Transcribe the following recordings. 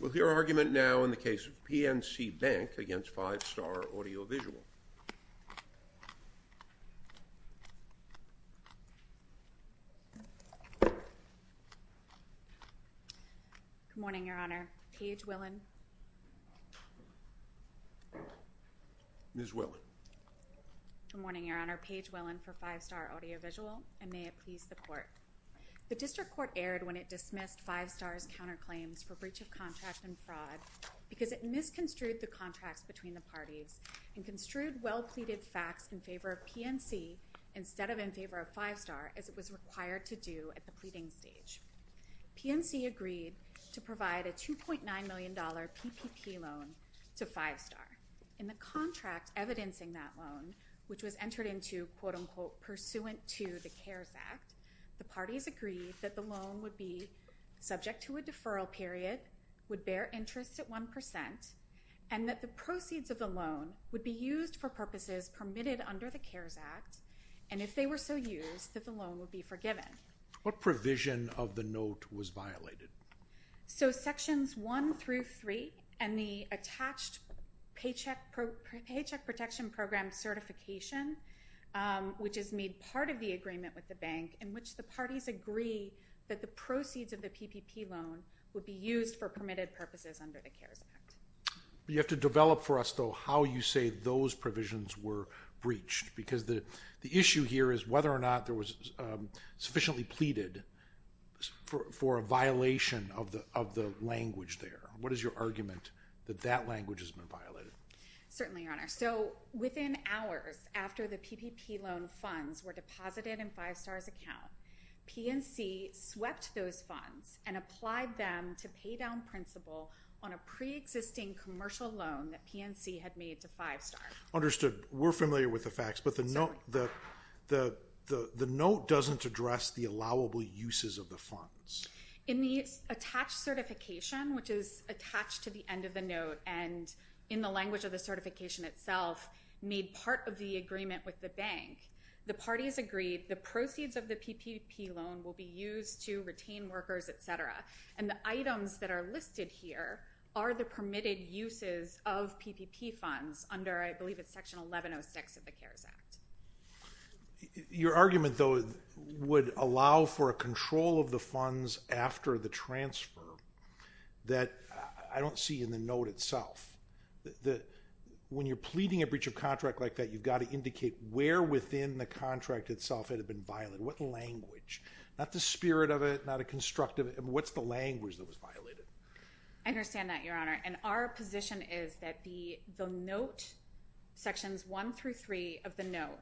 We'll hear argument now in the case of PNC Bank against Five Star Audio Visual. Good morning, Your Honor. Paige Willen. Ms. Willen. Good morning, Your Honor. Paige Willen for Five Star Audio Visual, and may it please the Court. The District Court erred when it dismissed Five Star's counterclaims for breach of contract and fraud because it misconstrued the contracts between the parties and construed well-pleaded facts in favor of PNC instead of in favor of Five Star as it was required to do at the pleading stage. PNC agreed to provide a $2.9 million PPP loan to Five Star. In the contract evidencing that loan, which was entered into, quote-unquote, pursuant to the CARES Act, the parties agreed that the loan would be subject to a deferral period, would bear interest at 1%, and that the proceeds of the loan would be used for purposes permitted under the CARES Act, and if they were so used, that the loan would be forgiven. What provision of the note was violated? So Sections 1 through 3 and the attached Paycheck Protection Program certification, Um, which is made part of the agreement with the bank, in which the parties agree that the proceeds of the PPP loan would be used for permitted purposes under the CARES Act. You have to develop for us, though, how you say those provisions were breached, because the issue here is whether or not there was um, sufficiently pleaded for a violation of the language there. What is your argument that that language has been violated? Certainly, Your Honor. So within hours after the PPP loan funds were deposited in Five Star's account, PNC swept those funds and applied them to pay down principal on a pre-existing commercial loan that PNC had made to Five Star. Understood. We're familiar with the facts, but the note doesn't address the allowable uses of the funds. In the attached certification, which is attached to the end of the note, and in the language of the certification itself, made part of the agreement with the bank, the parties agreed the proceeds of the PPP loan will be used to retain workers, et cetera, and the items that are listed here are the permitted uses of PPP funds under, I believe it's Section 1106 of the CARES Act. Your argument, though, would allow for a control of the funds after the transfer that I don't see in the note itself. When you're pleading a breach of contract like that, you've got to indicate where within the contract itself it had been violated. What language? Not the spirit of it, not a constructive, what's the language that was violated? I understand that, Your Honor, and our position is that the the note, Sections 1 through 3 of the note,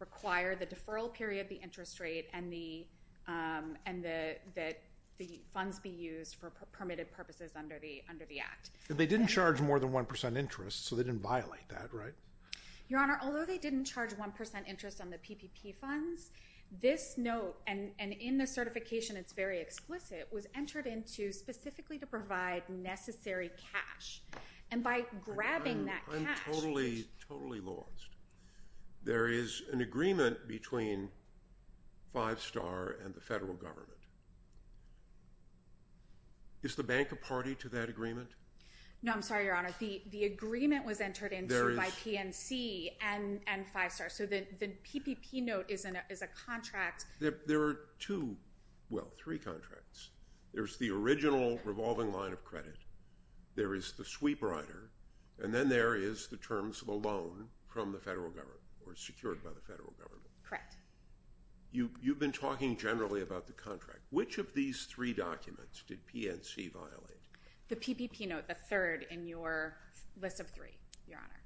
require the deferral period, the interest rate, and the um, and the that the funds be used for permitted purposes under the Act. They didn't charge more than 1% interest, so they didn't violate that, right? Your Honor, although they didn't charge 1% interest on the PPP funds, this note, and in the certification it's very explicit, was entered into specifically to provide necessary cash, and by grabbing that cash... I'm totally, totally lost. There is an agreement between Five Star and the federal government. Is the bank a party to that agreement? No, I'm sorry, Your Honor. The agreement was entered into by PNC and Five Star, so the PPP note is a contract... There are two, well, three contracts. There's the original revolving line of credit, there is the sweep rider, and then there is the terms of a loan from the federal government, or secured by the federal government. Correct. You've been talking generally about the contract. Which of these three documents did PNC violate? The PPP note, the third in your list of three, Your Honor.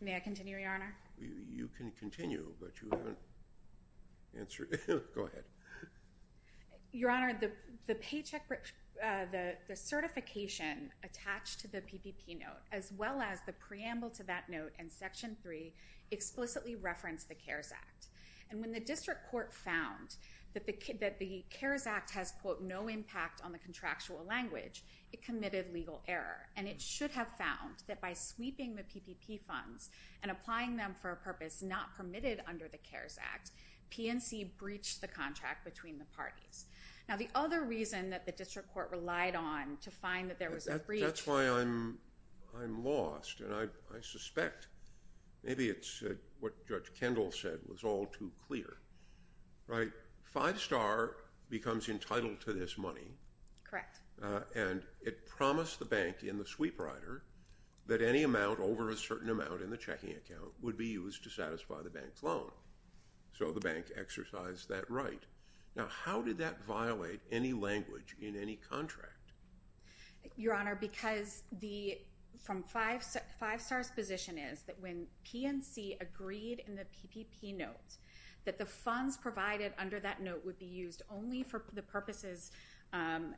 May I continue, Your Honor? You can continue, but you haven't answered... Go ahead. Your Honor, the paycheck, Uh, the certification attached to the PPP note, as well as the preamble to that note and Section 3, explicitly referenced the CARES Act. And when the district court found that the CARES Act has, quote, no impact on the contractual language, it committed legal error. And it should have found that by sweeping the PPP funds and applying them for a purpose not permitted under the CARES Act, PNC breached the contract between the parties. Now, the other reason that the district court relied on to find that there was a breach... That's why I'm lost, and I suspect maybe it's uh, what Judge Kendall said was all too clear, right? Five Star becomes entitled to this money. Correct. Uh, and it promised the bank in the sweep rider that any amount over a certain amount in the checking account would be used to satisfy the bank's loan. So the bank exercised that right. Now, how did that violate any language in any contract? Your Honor, because the from Five Star's position is that when PNC agreed in the PPP note that the funds provided under that note would be used only for the purposes um,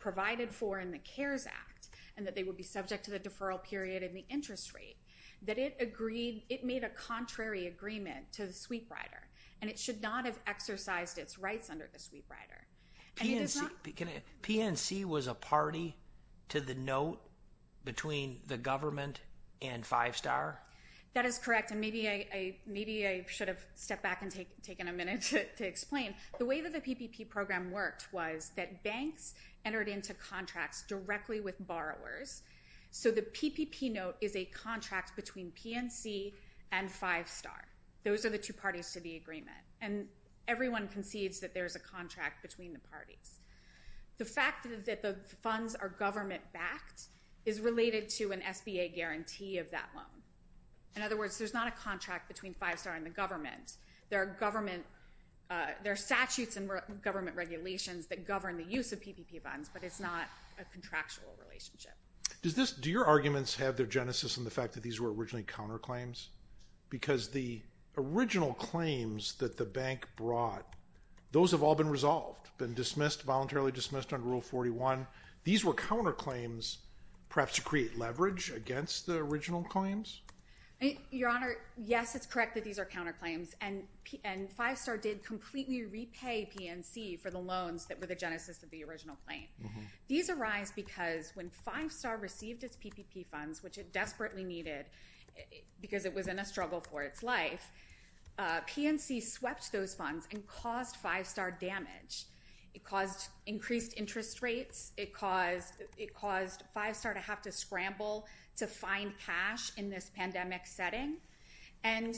provided for in the CARES Act, and that they would be subject to the deferral period and the interest rate, that it agreed, it made a contrary agreement to the sweep rider, and it should not have exercised its rights under the sweep rider. PNC was a party to the note between the government and Five Star? That is correct, and maybe I should have stepped back and taken a minute to explain. The way that the PPP program worked was that banks entered into contracts directly with borrowers. So the PPP note is a contract between PNC and Five Star. Those are the two parties to the agreement, and everyone concedes that there's a contract between the parties. The fact that the funds are government-backed is related to an SBA guarantee of that loan. In other words, there's not a contract between Five Star and the government. There are uh, statutes and government regulations that govern the use of PPP funds, but it's not a contractual relationship. Do your arguments have their genesis in the fact that these were originally counterclaims? Because the original claims that the bank brought, those have all been resolved, been dismissed, voluntarily dismissed under Rule 41. These were counterclaims, perhaps to create leverage against the original claims? Your Honor, yes, it's correct that these are counterclaims, and Five Star did completely repay PNC for the loans that were the genesis of the original claim. Mm-hmm. These arise because when Five Star received its PPP funds, which it desperately needed because it was in a struggle for its life, PNC swept those funds and caused Five Star damage. It caused increased interest rates. It caused Five Star to have to scramble to find cash in this pandemic setting. And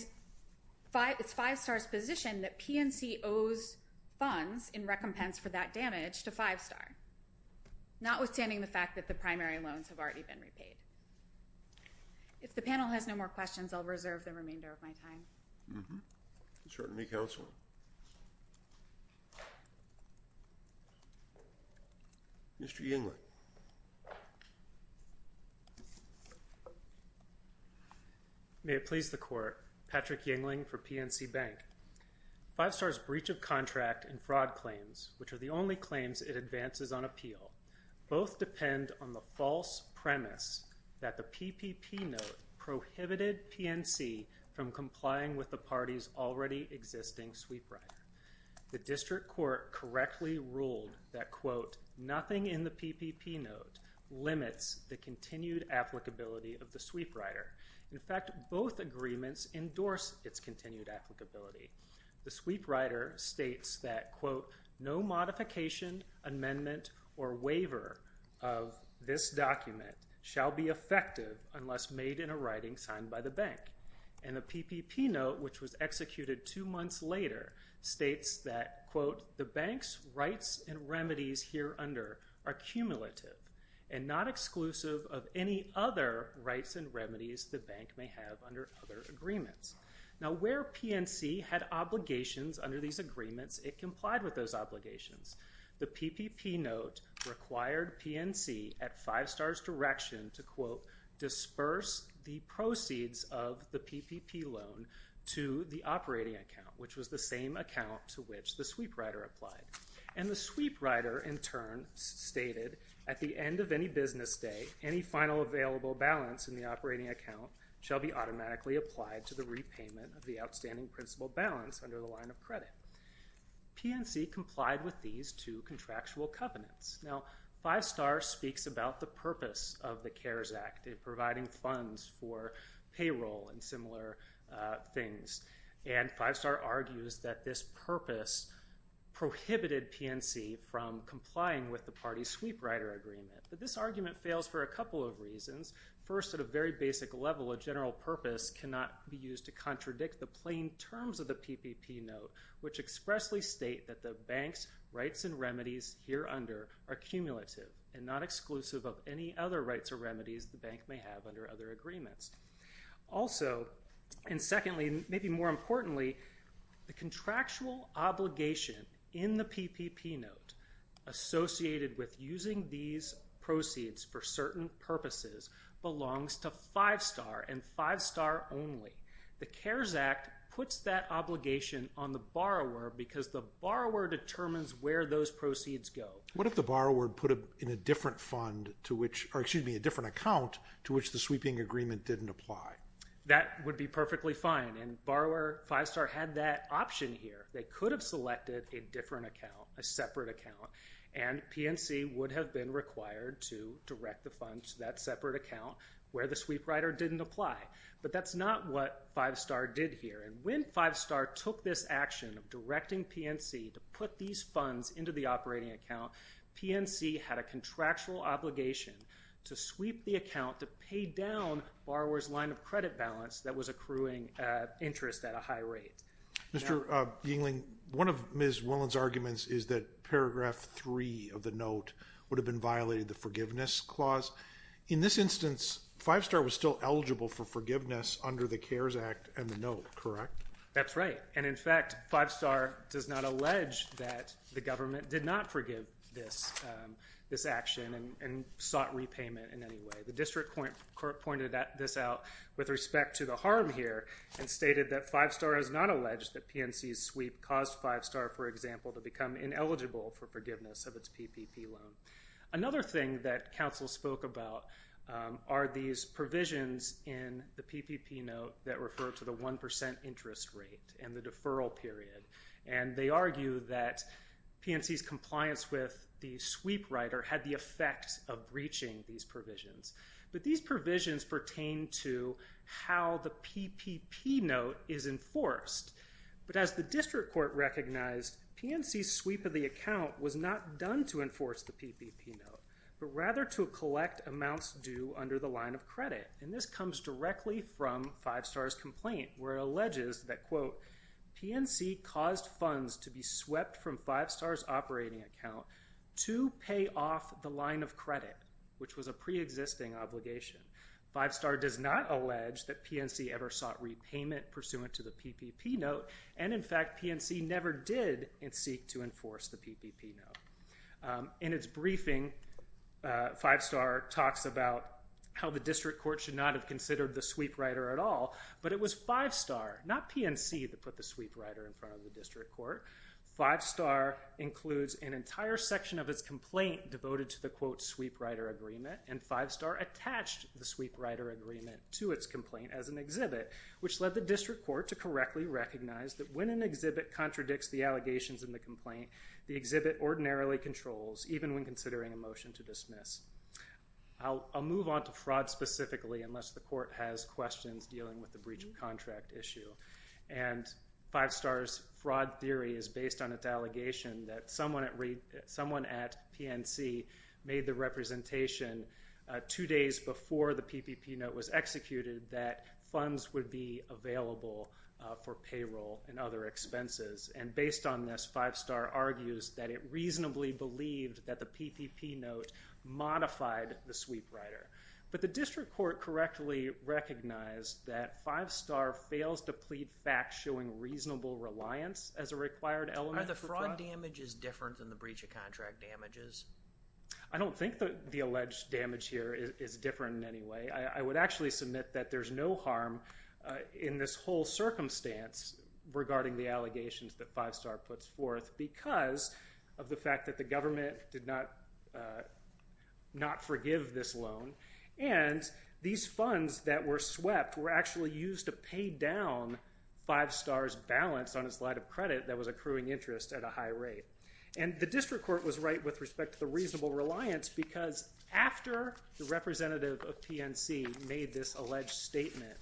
it's Five Star's position that PNC owes funds in recompense for that damage to Five Star, notwithstanding the fact that the primary loans have already been repaid. If the panel has no more questions, I'll reserve the remainder of my time. Mm-hmm. Certainly, Counsel. Mr. Yingling. May it please the Court, Patrick Yingling for PNC Bank. Five Star's breach of contract and fraud claims, which are the only claims it advances on appeal, both depend on the false premise that the PPP note prohibited PNC from complying with the party's already existing sweep rider. The District Court correctly ruled that, quote, nothing in the PPP note limits the continued applicability of the sweep rider. In fact, both agreements endorse its continued applicability. The sweep rider states that, quote, no modification, amendment, or waiver of this document shall be effective unless made in a writing signed by the bank. And the PPP note, which was executed two months later, states that, quote, the bank's rights and remedies here under are cumulative and not exclusive of any other rights and remedies the bank may have under other agreements. Now, where PNC had obligations under these agreements, it complied with those obligations. The PPP note required PNC at Five Star's direction to, quote, disperse the proceeds of the PPP loan to the operating account, which was the same account to which the sweep rider applied. And the sweep rider, in turn, stated at the end of any business day, any final available balance in the operating account shall be automatically applied to the repayment of the outstanding principal balance under the line of credit. PNC complied with these two contractual covenants. Now, Five Star speaks about the purpose of the CARES Act in providing funds for payroll and similar uh, things. And Five Star argues that this purpose prohibited PNC from complying with the party's sweep rider agreement. But this argument fails for a couple of reasons. First, at a very basic level, a general purpose cannot be used to contradict the plain terms of the PPP note, which expressly state that the bank's rights and remedies here under are cumulative and not exclusive of any other rights or remedies the bank may have under other agreements. Also, and secondly, maybe more importantly, the contractual obligation in the PPP note associated with using these proceeds for certain purposes belongs to Five Star and Five Star only. The CARES Act puts that obligation on the borrower because the borrower determines where those proceeds go. What if the borrower put it in a different fund to which, or excuse me, a different account to which the sweeping agreement didn't apply? That would be perfectly fine. And borrower Five Star had that option here. They could have selected a different account, a separate account, and PNC would have been required to direct the funds to that separate account where the sweep rider didn't apply. But that's not what Five Star did here. And when Five Star took this action of directing PNC to put these funds into the operating account, PNC had a contractual obligation to sweep the account to pay down borrower's line of credit balance that was accruing uh, interest at a high rate. Mr. Uh, Yingling, one of Ms. Willen's arguments is that paragraph three of the note would have been violated the forgiveness clause. In this instance, Five Star was still eligible for forgiveness under the CARES Act and the note, correct? That's right. And in fact, Five Star does not allege that the government did not forgive this um, action and sought repayment in any way. The district court pointed this out with respect to the harm here and stated that Five Star has not alleged that PNC's sweep caused Five Star, for example, to become ineligible for forgiveness of its PPP loan. Another thing that counsel spoke about um, are these provisions in the PPP note that refer to the 1% interest rate and the deferral period. And they argue that PNC's compliance with the sweep rider had the effect of breaching these provisions. But these provisions pertain to how the PPP note is enforced. But as the district court recognized, PNC's sweep of the account was not done to enforce the PPP note, but rather to collect amounts due under the line of credit. And this comes directly from Five Star's complaint where it alleges that, quote, PNC caused funds to be swept from Five Star's operating account to pay off the line of credit, which was a preexisting obligation. Five Star does not allege that PNC ever sought repayment pursuant to the PPP note. And in fact, PNC never did seek to enforce the PPP note. Um, in its briefing, uh, Five Star talks about how the district court should not have considered the sweep rider at all. But it was Five Star, not PNC, that put the sweep rider in front of the district court. Five Star includes an entire section of its complaint devoted to the, quote, sweep rider agreement. And Five Star attached the sweep rider agreement to its complaint as an exhibit, which led the district court to correctly recognize that when an exhibit contradicts the allegations in the complaint, the exhibit ordinarily controls, even when considering a motion to dismiss. I'll move on to fraud specifically, unless the court has questions dealing with the breach of contract issue. And Five Star's fraud theory is based on its allegation that someone at PNC made the representation uh, two days before the PPP note was executed that funds would be available uh, for payroll and other expenses. And based on this, Five Star argues that it reasonably believed that the PPP note modified the sweep rider. But the district court correctly recognized that Five Star fails to plead facts showing reasonable reliance as a required element. Are the fraud damages different than the breach of contract damages? I don't think that the alleged damage here is different in any way. I would actually submit that there's no harm uh, in this whole circumstance regarding the allegations that Five Star puts forth because of the fact that the government did not uh, forgive this loan. And these funds that were swept were actually used to pay down Five Star's balance on its line of credit that was accruing interest at a high rate. And the district court was right with respect to the reasonable reliance because after the representative of PNC made this alleged statement,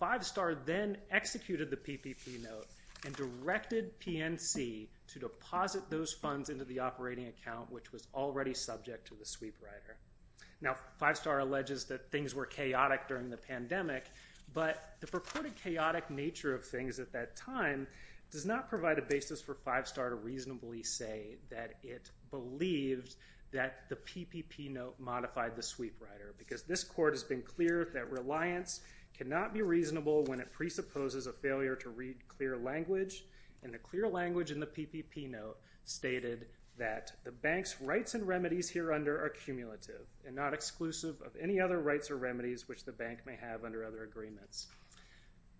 Five Star then executed the PPP note and directed PNC to deposit those funds into the operating account, which was already subject to the sweep rider. Now, Five Star alleges that things were chaotic during the pandemic, but the purported chaotic nature of things at that time does not provide a basis for Five Star to reasonably say that it believed that the PPP note modified the sweep rider, because this court has been clear that reliance cannot be reasonable when it presupposes a failure to read clear language, and the clear language in the PPP note stated that the bank's rights and remedies hereunder are cumulative and not exclusive of any other rights or remedies which the bank may have under other agreements.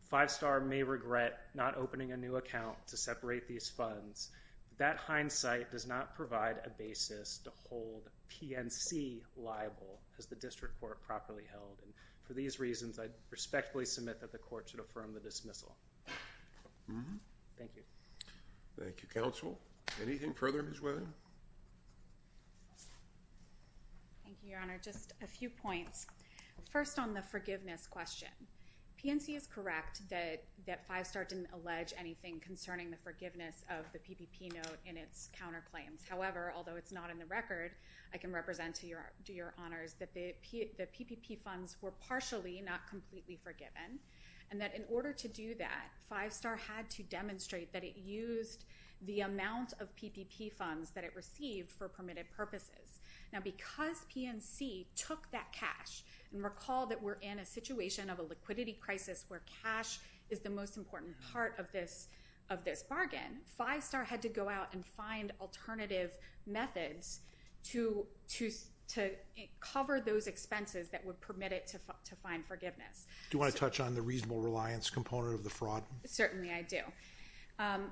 Five Star may regret not opening a new account to separate these funds. But that hindsight does not provide a basis to hold PNC liable as the district court properly held, and for these reasons, I respectfully submit that the court should affirm the dismissal. Mm-hmm. Thank you. Thank you, counsel. Anything further, Ms. Williams? Thank you, Your Honor. Just a few points. First, on the forgiveness question. PNC is correct that Five Star didn't allege anything concerning the forgiveness of the PPP note in its counterclaims. However, although it's not in the record, I can represent to your honors that the PPP funds were partially, not completely forgiven, and that in order to do that, Five Star had to demonstrate that it used the amount of PPP funds that it received for permitted purposes. Now, because PNC took that cash, and recall that we're in a situation of a liquidity crisis where cash is the most important part of this bargain, Five Star had to go out and find alternative methods to cover those expenses that would permit it to find forgiveness. Do you want to touch on the reasonable reliance component of the fraud? Certainly, I do. Um,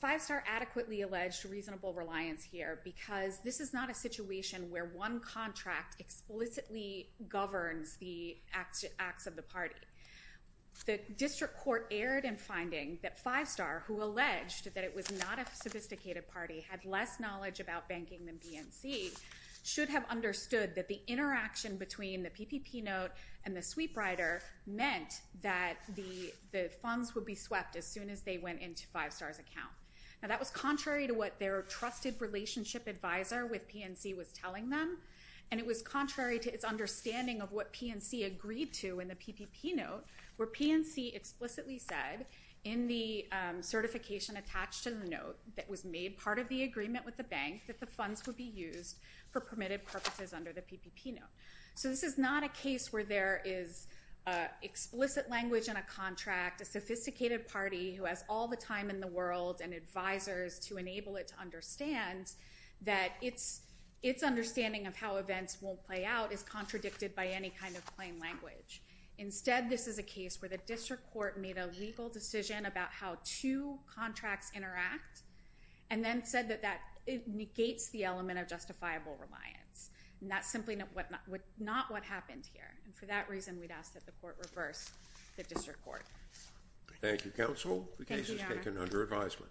Five Star adequately alleged reasonable reliance here because this is not a situation where one contract explicitly governs the acts of the party. The district court erred in finding that Five Star, who alleged that it was not a sophisticated party, had less knowledge about banking than PNC, should have understood that the interaction between the PPP note and the sweep rider meant that the funds would be swept as soon as they went into Five Star's account. Now, that was contrary to what their trusted relationship advisor with PNC was telling them, and it was contrary to its understanding of what PNC agreed to in the PPP note, where PNC explicitly said in the um, certification attached to the note that was made part of the agreement with the bank that the funds would be used for permitted purposes under the PPP note. So this is not a case where there is uh, explicit language in a contract, a sophisticated party who has all the time in the world and advisors to enable it to understand that its understanding of how events won't play out is contradicted by any kind of plain language. Instead, this is a case where the district court made a legal decision about how two contracts interact and then said that that negates the element of justifiable reliance. And that's simply not what happened here. And for that reason, we'd ask that the court reverse the district court. Thank you, counsel. The case is taken under advisement.